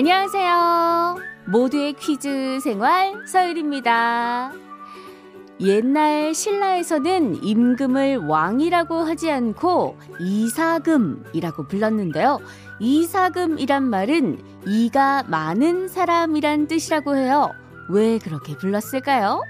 안녕하세요. 모두의 퀴즈 생활 서율입니다. 옛날 신라에서는 임금을 왕이라고 하지 않고 이사금이라고 불렀는데요. 이사금이란 말은 이가 많은 사람이란 뜻이라고 해요. 왜 그렇게 불렀을까요?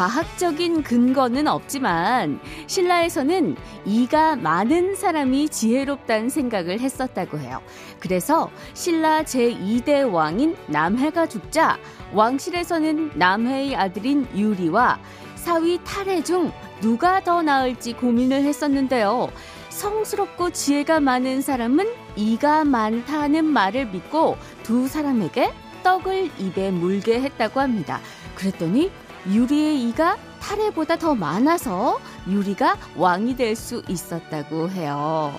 과학적인 근거는 없지만 신라에서는 이가 많은 사람이 지혜롭다는 생각을 했었다고 해요. 그래서 신라 제2대 왕인 남해가 죽자 왕실에서는 남해의 아들인 유리와 사위 탈해 중 누가 더 나을지 고민을 했었는데요. 성스럽고 지혜가 많은 사람은 이가 많다는 말을 믿고 두 사람에게 떡을 입에 물게 했다고 합니다. 그랬더니 유리의 이가 탈해보다 더 많아서 유리가 왕이 될 수 있었다고 해요.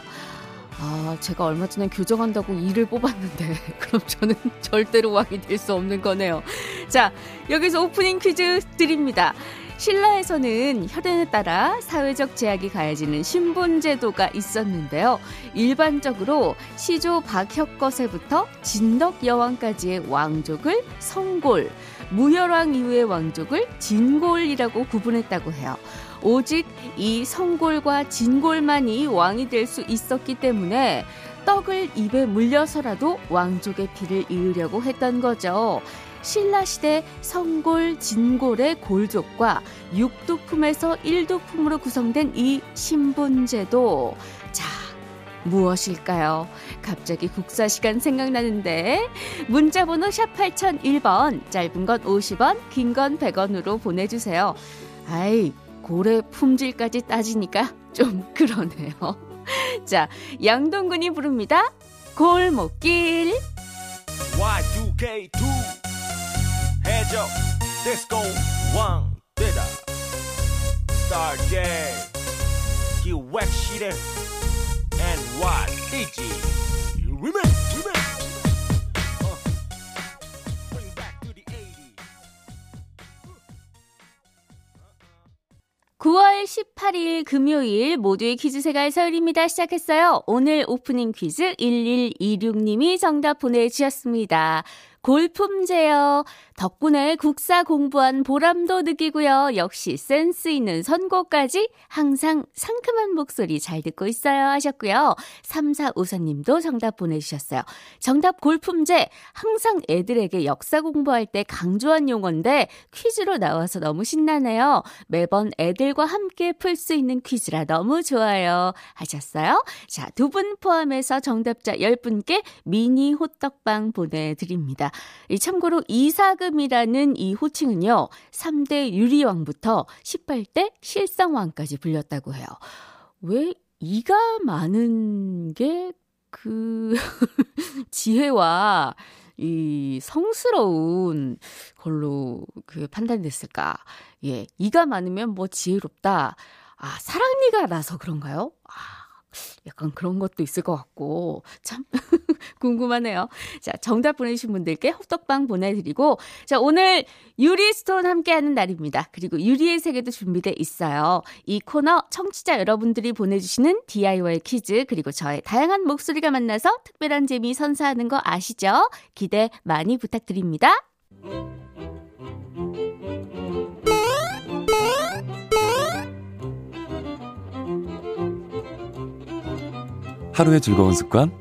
아, 제가 얼마 전에 교정한다고 이를 뽑았는데, 그럼 저는 절대로 왕이 될 수 없는 거네요. 자, 여기서 오프닝 퀴즈 드립니다. 신라에서는 혈연에 따라 사회적 제약이 가해지는 신분제도가 있었는데요. 일반적으로 시조 박혁거세부터 진덕 여왕까지의 왕족을 성골, 무혈왕 이후의 왕족을 진골이라고 구분했다고 해요. 오직 이 성골과 진골만이 왕이 될 수 있었기 때문에 떡을 입에 물려서라도 왕족의 피를 이으려고 했던 거죠. 신라시대 성골, 진골의 골족과 육두품에서 일두품으로 구성된 이 신분제도. 자, 무엇일까요? 갑자기 국사 시간 생각나는데. 문자 번호 샵 8001번 짧은 건 50원 긴 건 100원으로 보내주세요. 아이 고래 품질까지 따지니까 좀 그러네요. 자 양동근이 부릅니다. 골목길. Y2K2 해적 디스코 왕대다 스타제 기획실에 NYDG Remix 9월 18일 금요일 모두의 퀴즈 세갈 서울입니다. 시작했어요. 오늘 오프닝 퀴즈 1126님이 정답 보내주셨습니다. 골품제요. 덕분에 국사 공부한 보람도 느끼고요. 역시 센스 있는 선곡까지 항상 상큼한 목소리 잘 듣고 있어요 하셨고요. 3454님도 정답 보내주셨어요. 정답 골품제 항상 애들에게 역사 공부할 때 강조한 용어인데 퀴즈로 나와서 너무 신나네요. 매번 애들과 함께 풀 수 있는 퀴즈라 너무 좋아요 하셨어요. 자, 두 분 포함해서 정답자 10분께 미니 호떡빵 보내드립니다. 참고로 이사금 이라는 이 호칭은요, 3대 유리왕부터 18대 실성왕까지 불렸다고 해요. 왜 이가 많은 게 그 지혜와 이 성스러운 걸로 그 판단됐을까? 예, 이가 많으면 뭐 지혜롭다. 아, 사랑니가 나서 그런가요? 아, 약간 그런 것도 있을 것 같고 참 궁금하네요. 자, 정답 보내주신 분들께 호떡빵 보내드리고 자, 오늘 유리스톤 함께하는 날입니다. 그리고 유리의 세계도 준비돼 있어요. 이 코너 청취자 여러분들이 보내주시는 DIY 퀴즈 그리고 저의 다양한 목소리가 만나서 특별한 재미 선사하는 거 아시죠? 기대 많이 부탁드립니다. 하루의 즐거운 습관?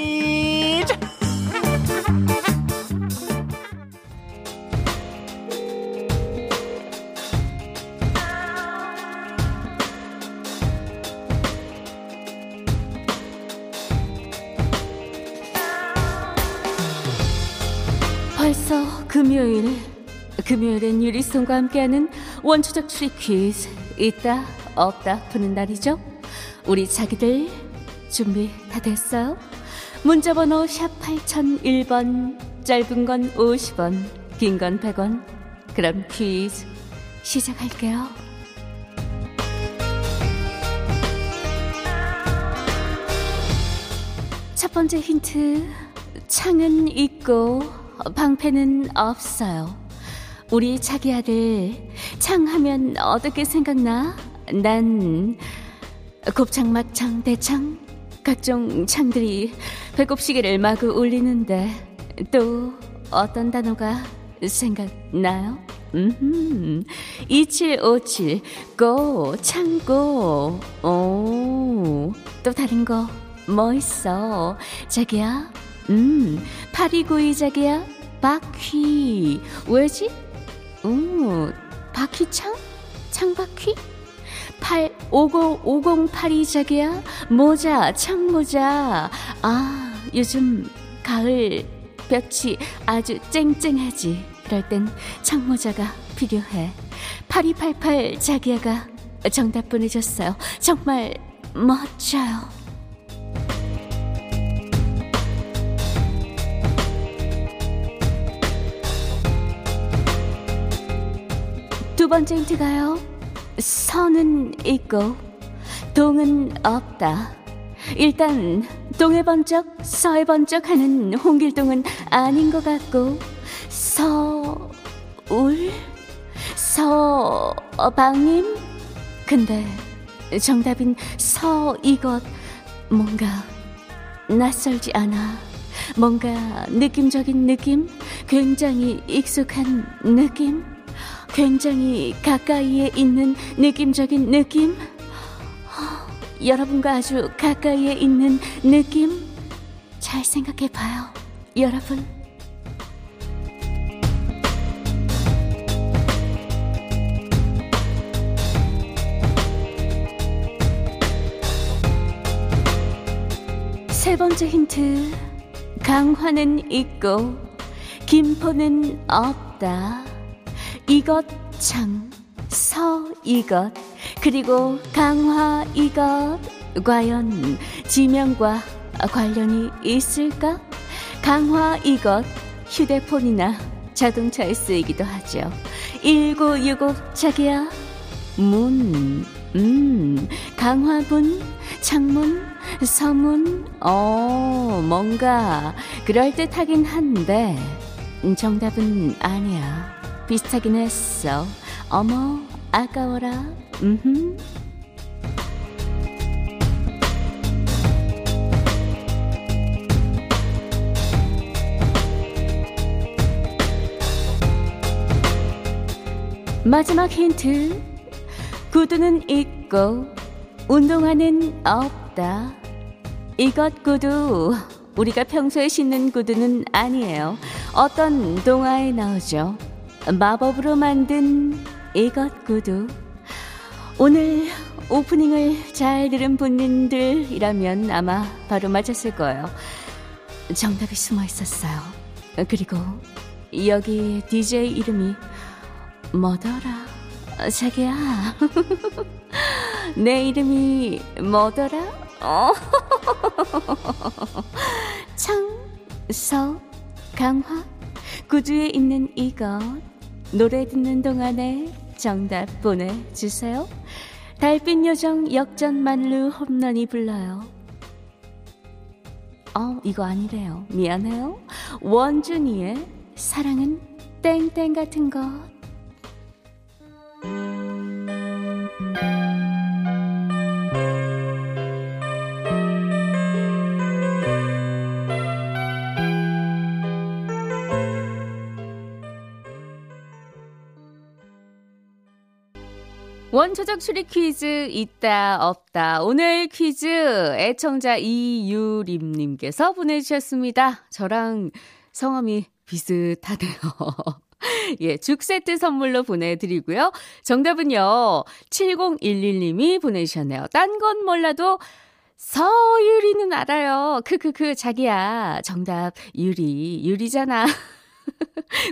금요일엔 유리송과 함께하는 원초적 추리 퀴즈 있다 없다 푸는 날이죠 우리 자기들 준비 다 됐어요? 문자번호 샵 8001번, 짧은 건 50원, 긴 건 100원. 그럼 퀴즈 시작할게요. 첫 번째 힌트. 창은 있고 방패는 없어요. 우리 자기 아들 창 하면 어떻게 생각나? 난 곱창, 막창, 대창 각종 창들이 배꼽시계를 마구 울리는데 또 어떤 단어가 생각나요? 음, 2757, 고, 창고. 오, 또 다른 거 뭐 있어? 자기야? 음, 파리구이 자기야? 바퀴. 왜지? 오, 바퀴창? 창바퀴? 8 50 508이 자기야? 모자 창모자. 아 요즘 가을 볕이 아주 쨍쨍하지. 그럴 땐 창모자가 필요해. 8288 자기야가 정답 보내줬어요. 정말 멋져요 번째 힌트가요. 선은 있고 동은 없다. 일단 동해 번쩍 서해 번쩍 하는 홍길동은 아닌 것 같고 서울 서방님. 근데 정답인 서 이것 뭔가 낯설지 않아. 뭔가 느낌적인 느낌 굉장히 익숙한 느낌 굉장히 가까이에 있는 느낌적인 느낌? 여러분과 아주 가까이에 있는 느낌? 잘 생각해 봐요, 여러분. 세 번째 힌트. 강화는 있고, 김포는 없다. 이것 참, 서 이것, 그리고 강화 이것, 과연 지명과 관련이 있을까? 강화 이것, 휴대폰이나 자동차에 쓰이기도 하죠. 1965 자기야, 문, 음, 강화문, 창문, 서문, 어, 뭔가 그럴듯하긴 한데, 정답은 아니야. 비슷하긴 했어. 어머, 아까워라. 음흠. 마지막 힌트. 구두는 있고, 운동화는 없다. 이것 구두, 우리가 평소에 신는 구두는 아니에요. 어떤 동화에 나오죠. 마법으로 만든 이것 구두. 오늘 오프닝을 잘 들은 분들이라면 아마 바로 맞았을 거예요. 정답이 숨어 있었어요. 그리고 여기 DJ 이름이 뭐더라? 자기야. 내 이름이 뭐더라? 어. 창, 서, 강화, 구두에 있는 이것. 노래 듣는 동안에 정답 보내주세요. 달빛 요정 역전 만루 홈런이 불러요. 어, 이거 아니래요. 미안해요. 원준이의 사랑은 땡땡 같은 것. 원 초적 추리 퀴즈 있다 없다. 오늘 퀴즈 애청자 이유림님께서 보내주셨습니다. 저랑 성함이 비슷하네요. 예, 죽 세트 선물로 보내드리고요. 정답은요, 7011님이 보내주셨네요. 딴 건 몰라도 서유리는 알아요. 크크크, 자기야. 정답, 유리. 유리잖아.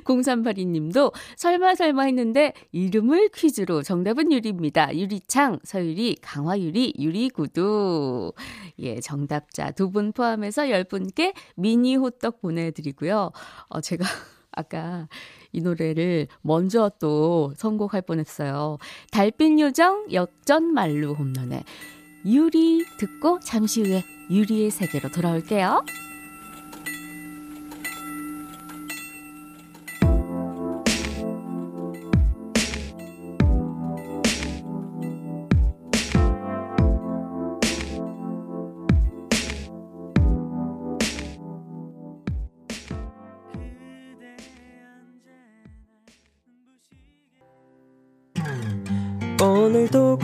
0382님도 설마 설마 했는데 이름을 퀴즈로 정답은 유리입니다. 유리창, 서유리, 강화유리, 유리구두. 예, 정답자 두 분 포함해서 10분께 미니 호떡 보내드리고요. 어, 제가 아까 이 노래를 먼저 또 선곡할 뻔했어요. 달빛 요정 역전 말루 홈런에 유리 듣고 잠시 후에 유리의 세계로 돌아올게요.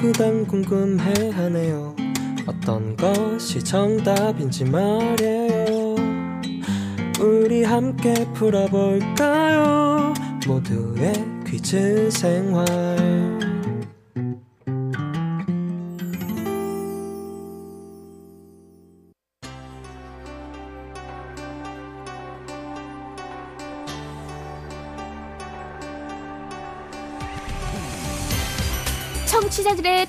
그단 궁금해하네요. 어떤 것이 정답인지 말이에요. 우리 함께 풀어볼까요? 모두의 퀴즈 생활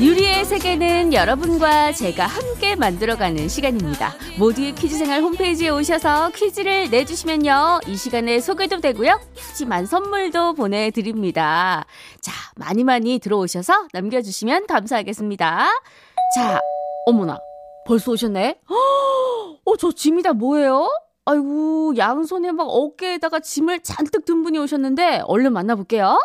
유리의 세계는 여러분과 제가 함께 만들어가는 시간입니다. 모두의 퀴즈생활 홈페이지에 오셔서 퀴즈를 내주시면요. 이 시간에 소개도 되고요. 푸짐한 선물도 보내드립니다. 자, 많이 많이 들어오셔서 남겨주시면 감사하겠습니다. 자, 어머나. 벌써 오셨네? 어, 저 짐이 다 뭐예요? 아이고, 양손에 막 어깨에다가 짐을 잔뜩 든 분이 오셨는데, 얼른 만나볼게요.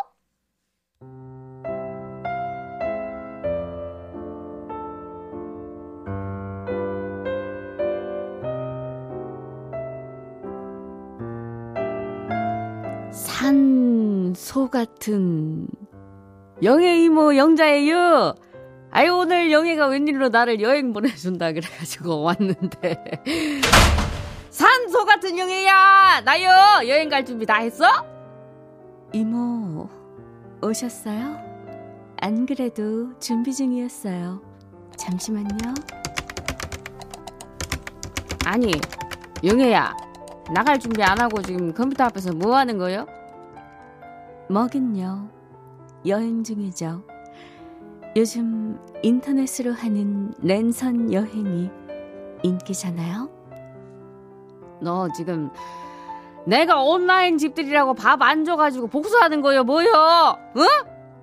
산소 같은 영애 이모 영자예요. 아유 오늘 영애가 웬일로 나를 여행 보내준다 그래가지고 왔는데 산소 같은 영애야 나요 여행 갈 준비 다 했어? 이모 오셨어요? 안 그래도 준비 중이었어요. 잠시만요. 아니 영애야 나갈 준비 안 하고 지금 컴퓨터 앞에서 뭐 하는 거요? 먹은요. 여행 중이죠. 요즘 인터넷으로 하는 랜선 여행이 인기잖아요. 너 지금 내가 온라인 집들이라고 밥 안 줘가지고 복수하는 거요 뭐요? 어?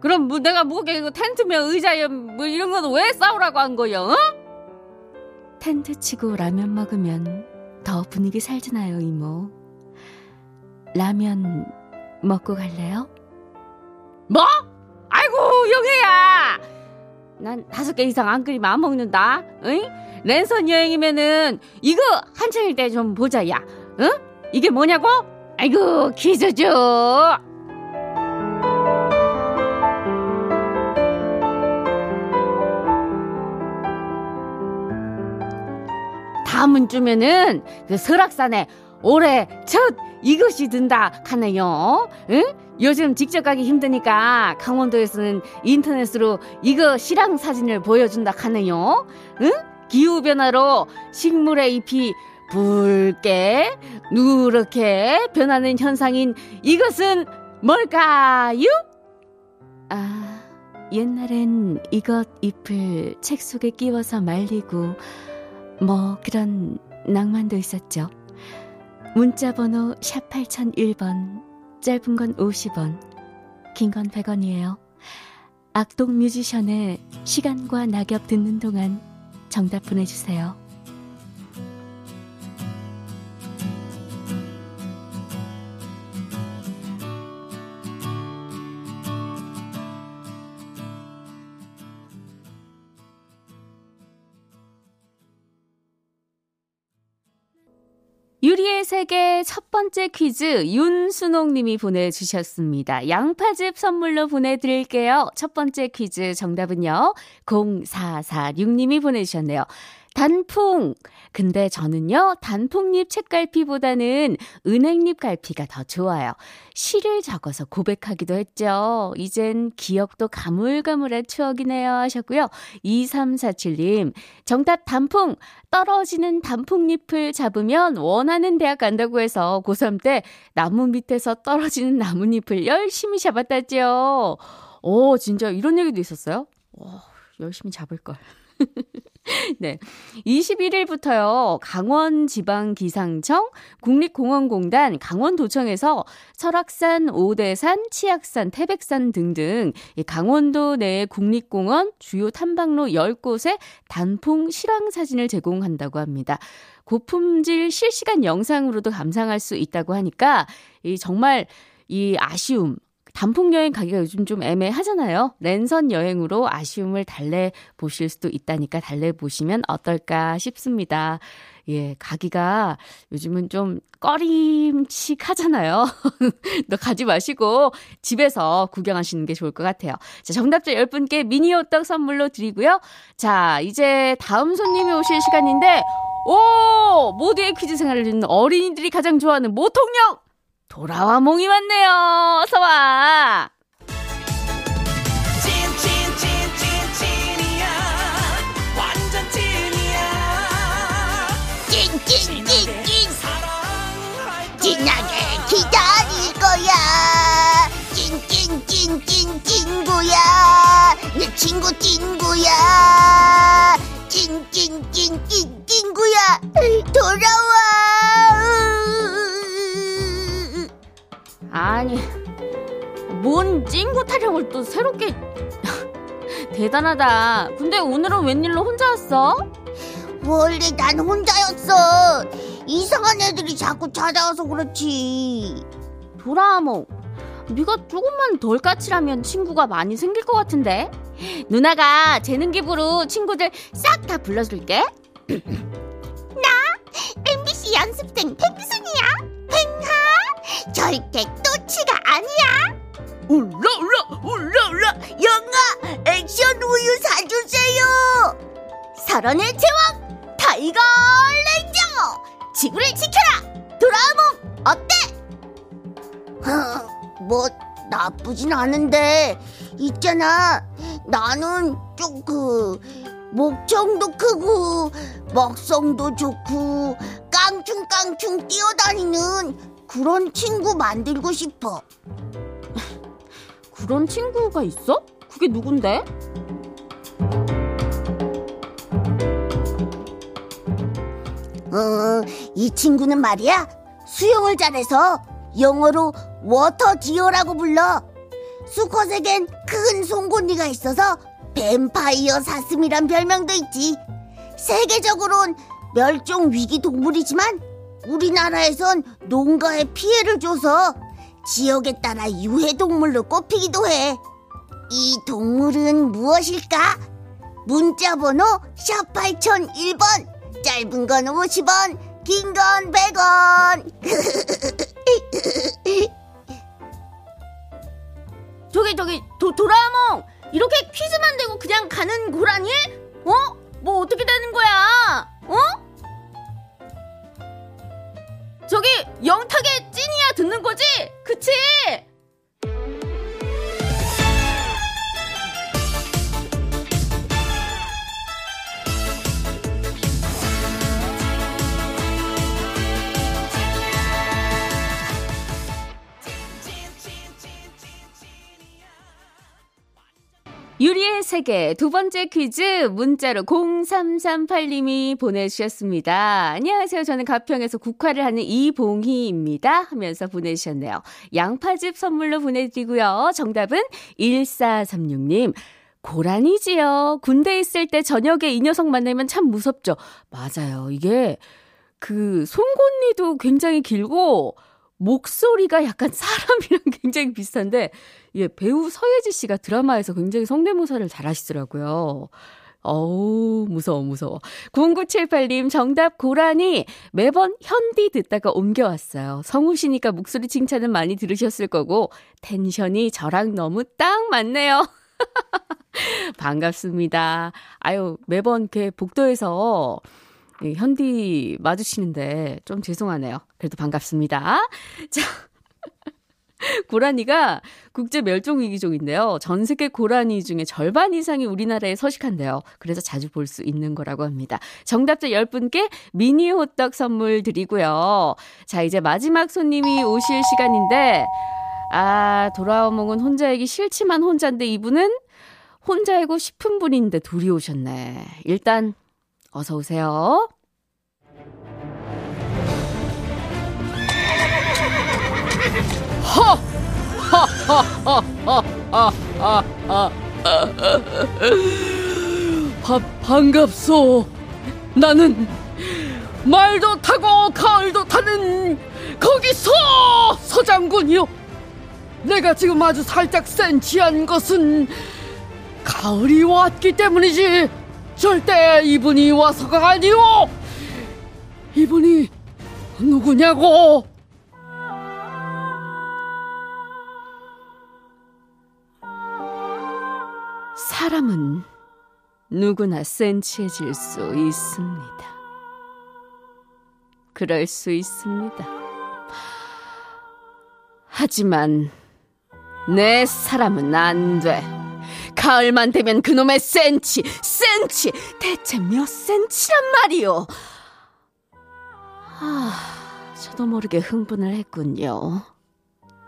그럼 뭐 내가 뭐게 이거 텐트며 의자여 뭐 이런 거는 왜 싸우라고 한 거요? 어? 텐트 치고 라면 먹으면 더 분위기 살잖아요 이모. 라면 먹고 갈래요? 뭐? 아이고 영혜야 난 다섯 개 이상 안 끓이면 안 먹는다 응? 랜선 여행이면은 이거 한창일 때 좀 보자 야 응? 이게 뭐냐고? 아이고 퀴즈죠 다음 주면은 그 설악산에 올해 첫 이것이 든다 하네요. 응? 요즘 직접 가기 힘드니까 강원도에서는 인터넷으로 이거 실황 사진을 보여준다 하네요. 응? 기후 변화로 식물의 잎이 붉게 누렇게 변하는 현상인 이것은 뭘까요? 아, 옛날엔 이것 잎을 책 속에 끼워서 말리고 뭐 그런 낭만도 있었죠. 문자 번호 샵 8001번 짧은 건 50원 긴 건 100원이에요. 악동 뮤지션의 시간과 낙엽 듣는 동안 정답 보내주세요. 유리의 세계 첫 번째 퀴즈 윤순옥 님이 보내주셨습니다. 양파즙 선물로 보내드릴게요. 첫 번째 퀴즈 정답은요. 0446 님이 보내주셨네요. 단풍. 근데 저는요, 단풍잎 책갈피보다는 은행잎 갈피가 더 좋아요. 시를 적어서 고백하기도 했죠. 이젠 기억도 가물가물한 추억이네요. 하셨고요. 2347님, 정답 단풍. 떨어지는 단풍잎을 잡으면 원하는 대학 간다고 해서 고3 때 나무 밑에서 떨어지는 나뭇잎을 열심히 잡았다지요. 오, 진짜 이런 얘기도 있었어요? 오, 열심히 잡을걸. 네. 21일부터요, 강원지방기상청, 국립공원공단, 강원도청에서 설악산, 오대산, 치악산, 태백산 등등 강원도 내 국립공원 주요 탐방로 10곳에 단풍 실황 사진을 제공한다고 합니다. 고품질 실시간 영상으로도 감상할 수 있다고 하니까 이 정말 이 아쉬움, 단풍 여행 가기가 요즘 좀 애매하잖아요. 랜선 여행으로 아쉬움을 달래 보실 수도 있다니까 달래 보시면 어떨까 싶습니다. 예, 가기가 요즘은 좀 꺼림칙하잖아요. 너 가지 마시고 집에서 구경하시는 게 좋을 것 같아요. 자, 정답자 10분께 미니 호떡 선물로 드리고요. 자, 이제 다음 손님이 오실 시간인데, 오! 모두의 퀴즈 생활을 듣는 어린이들이 가장 좋아하는 모통령! 돌아와 몽이 왔네요. 어서 와. 찐찐찐찐 진하게 기다릴 거야 찐찐찐찐 친구야 내 친구 친구야 찐찐찐찐 친구야 돌아와 아니, 뭔 찡구 타령을 또 새롭게. 대단하다. 근데 오늘은 웬일로 혼자 왔어? 원래 난 혼자였어. 이상한 애들이 자꾸 찾아와서 그렇지. 도라몽, 네가 조금만 덜 까칠하면 친구가 많이 생길 것 같은데? 누나가 재능 기부로 친구들 싹 다 불러줄게. 나 MBC 연습생 백순이야. 절대 또치가 아니야. 울라 울라 울라 울라 영아 액션 우유 사주세요. 사바나의 제왕 타이거 레인저 지구를 지켜라 도라에몽 어때? 어, 뭐 나쁘진 않은데 있잖아 나는 좀 그 목청도 크고 먹성도 좋고 깡충깡충 뛰어다니는 그런 친구 만들고 싶어. 그런 친구가 있어? 그게 누군데? 어, 이 친구는 말이야. 수영을 잘해서 영어로 water deer라고 불러. 수컷에겐 큰 송곳니가 있어서 뱀파이어 사슴이란 별명도 있지. 세계적으론 멸종 위기 동물이지만 우리나라에선 농가에 피해를 줘서 지역에 따라 유해동물로 꼽히기도 해. 이 동물은 무엇일까? 문자번호 샵 8001번, 짧은 건 50원, 긴 건 100원. 저기 저기 도, 도라몽 이렇게 퀴즈만 대고 그냥 가는 고라니? 어? 뭐 어떻게 되는 거야? 영탁의 찐이야 듣는 거지? 그치? 유리의 세계 두 번째 퀴즈 문자로 0338님이 보내주셨습니다. 안녕하세요. 저는 가평에서 국화를 하는 이봉희입니다. 하면서 보내주셨네요. 양파즙 선물로 보내드리고요. 정답은 1436님. 고란이지요. 군대 있을 때 저녁에 이 녀석 만나면 참 무섭죠. 맞아요. 이게 그 송곳니도 굉장히 길고 목소리가 약간 사람이랑 굉장히 비슷한데, 예, 배우 서예지 씨가 드라마에서 굉장히 성대모사를 잘 하시더라고요. 어우, 무서워, 무서워. 0978님, 정답 고라니. 매번 현디 듣다가 옮겨왔어요. 성우 시니까 목소리 칭찬은 많이 들으셨을 거고, 텐션이 저랑 너무 딱 맞네요. 반갑습니다. 아유, 매번 이렇게 복도에서 현디 마주치는데 좀 죄송하네요. 그래도 반갑습니다. 자. 고라니가 국제 멸종 위기종인데요. 전 세계 고라니 중에 절반 이상이 우리나라에 서식한대요. 그래서 자주 볼 수 있는 거라고 합니다. 정답자 10분께 미니 호떡 선물 드리고요. 자, 이제 마지막 손님이 오실 시간인데 아, 돌아오몽은 혼자이기 싫지만 혼자인데 이분은 혼자이고 싶은 분인데 둘이 오셨네. 일단 어서 오세요. 바, 반갑소. 나는 말도 타고 가을도 타는 거기서 서장군이요. 내가 지금 아주 살짝 센치한 것은 가을이 왔기 때문이지 절대 이분이 와서가 아니오. 이분이 누구냐고? 사람은 누구나 센치해질 수 있습니다. 그럴 수 있습니다. 하지만 내 사람은 안 돼. 가을만 되면 그놈의 센치, 센치, 대체 몇 센치란 말이오. 아, 저도 모르게 흥분을 했군요.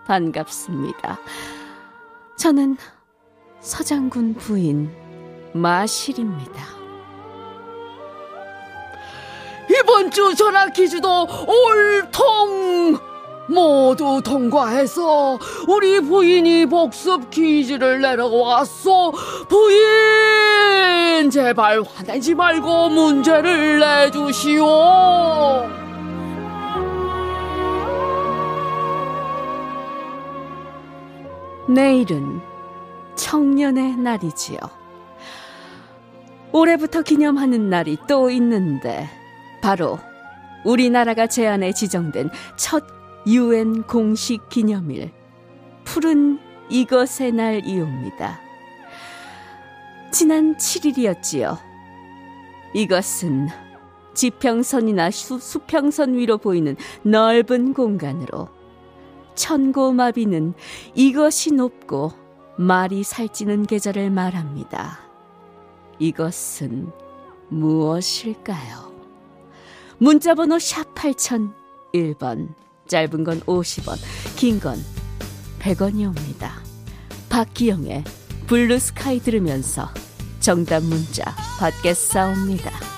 반갑습니다. 저는 서장군 부인 마실입니다. 이번 주 전화 퀴즈도 올통 모두 통과해서 우리 부인이 복습 퀴즈를 내려왔어. 부인 제발 화내지 말고 문제를 내주시오. 내일은 청년의 날이지요. 올해부터 기념하는 날이 또 있는데 바로 우리나라가 제안에 지정된 첫 유엔 공식 기념일 푸른 이것의 날이옵니다. 지난 7일이었지요. 이것은 지평선이나 수, 수평선 위로 보이는 넓은 공간으로 천고마비는 이것이 높고 말이 살찌는 계절을 말합니다. 이것은 무엇일까요? 문자번호 샵 8001번, 짧은 건 50원, 긴 건 100원이옵니다. 박기영의 Blue Sky 들으면서 정답 문자 받겠사옵니다.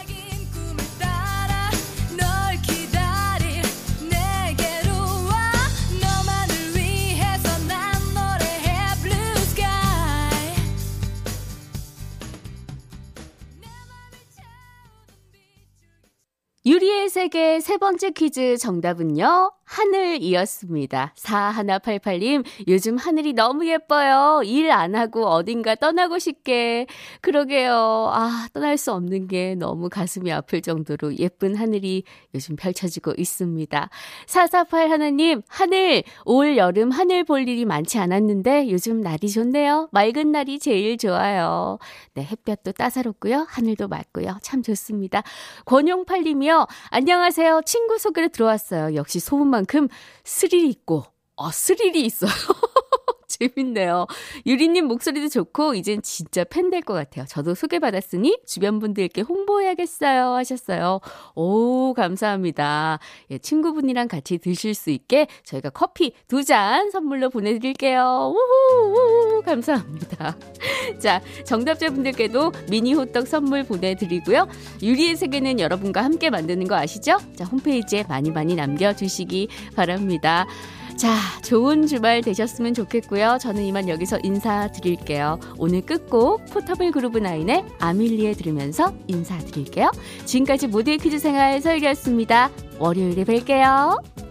세계 세 번째 퀴즈 정답은요. 하늘이었습니다. 4188님, 요즘 하늘이 너무 예뻐요. 일 안 하고 어딘가 떠나고 싶게. 그러게요. 아, 떠날 수 없는 게 너무 가슴이 아플 정도로 예쁜 하늘이 요즘 펼쳐지고 있습니다. 448 하나님, 하늘, 올 여름 하늘 볼 일이 많지 않았는데 요즘 날이 좋네요. 맑은 날이 제일 좋아요. 네, 햇볕도 따사롭고요. 하늘도 맑고요. 참 좋습니다. 권용팔님이요. 안 녕하세요. 친구 소개로 들어왔어요. 역시 소문만 만큼 스릴이 있고, 어, 스릴이 있어요. 재밌네요. 유리님 목소리도 좋고, 이젠 진짜 팬 될 것 같아요. 저도 소개받았으니 주변 분들께 홍보해야겠어요. 하셨어요. 오, 감사합니다. 예, 친구분이랑 같이 드실 수 있게 저희가 커피 두 잔 선물로 보내드릴게요. 우후, 우후, 감사합니다. 자, 정답자분들께도 미니 호떡 선물 보내드리고요. 유리의 세계는 여러분과 함께 만드는 거 아시죠? 자, 홈페이지에 많이 많이 남겨주시기 바랍니다. 자, 좋은 주말 되셨으면 좋겠고요. 저는 이만 여기서 인사드릴게요. 오늘 끝곡 포터블 그룹 나인의 아밀리에 들으면서 인사드릴게요. 지금까지 모두의 퀴즈 생활 서유리였습니다. 월요일에 뵐게요.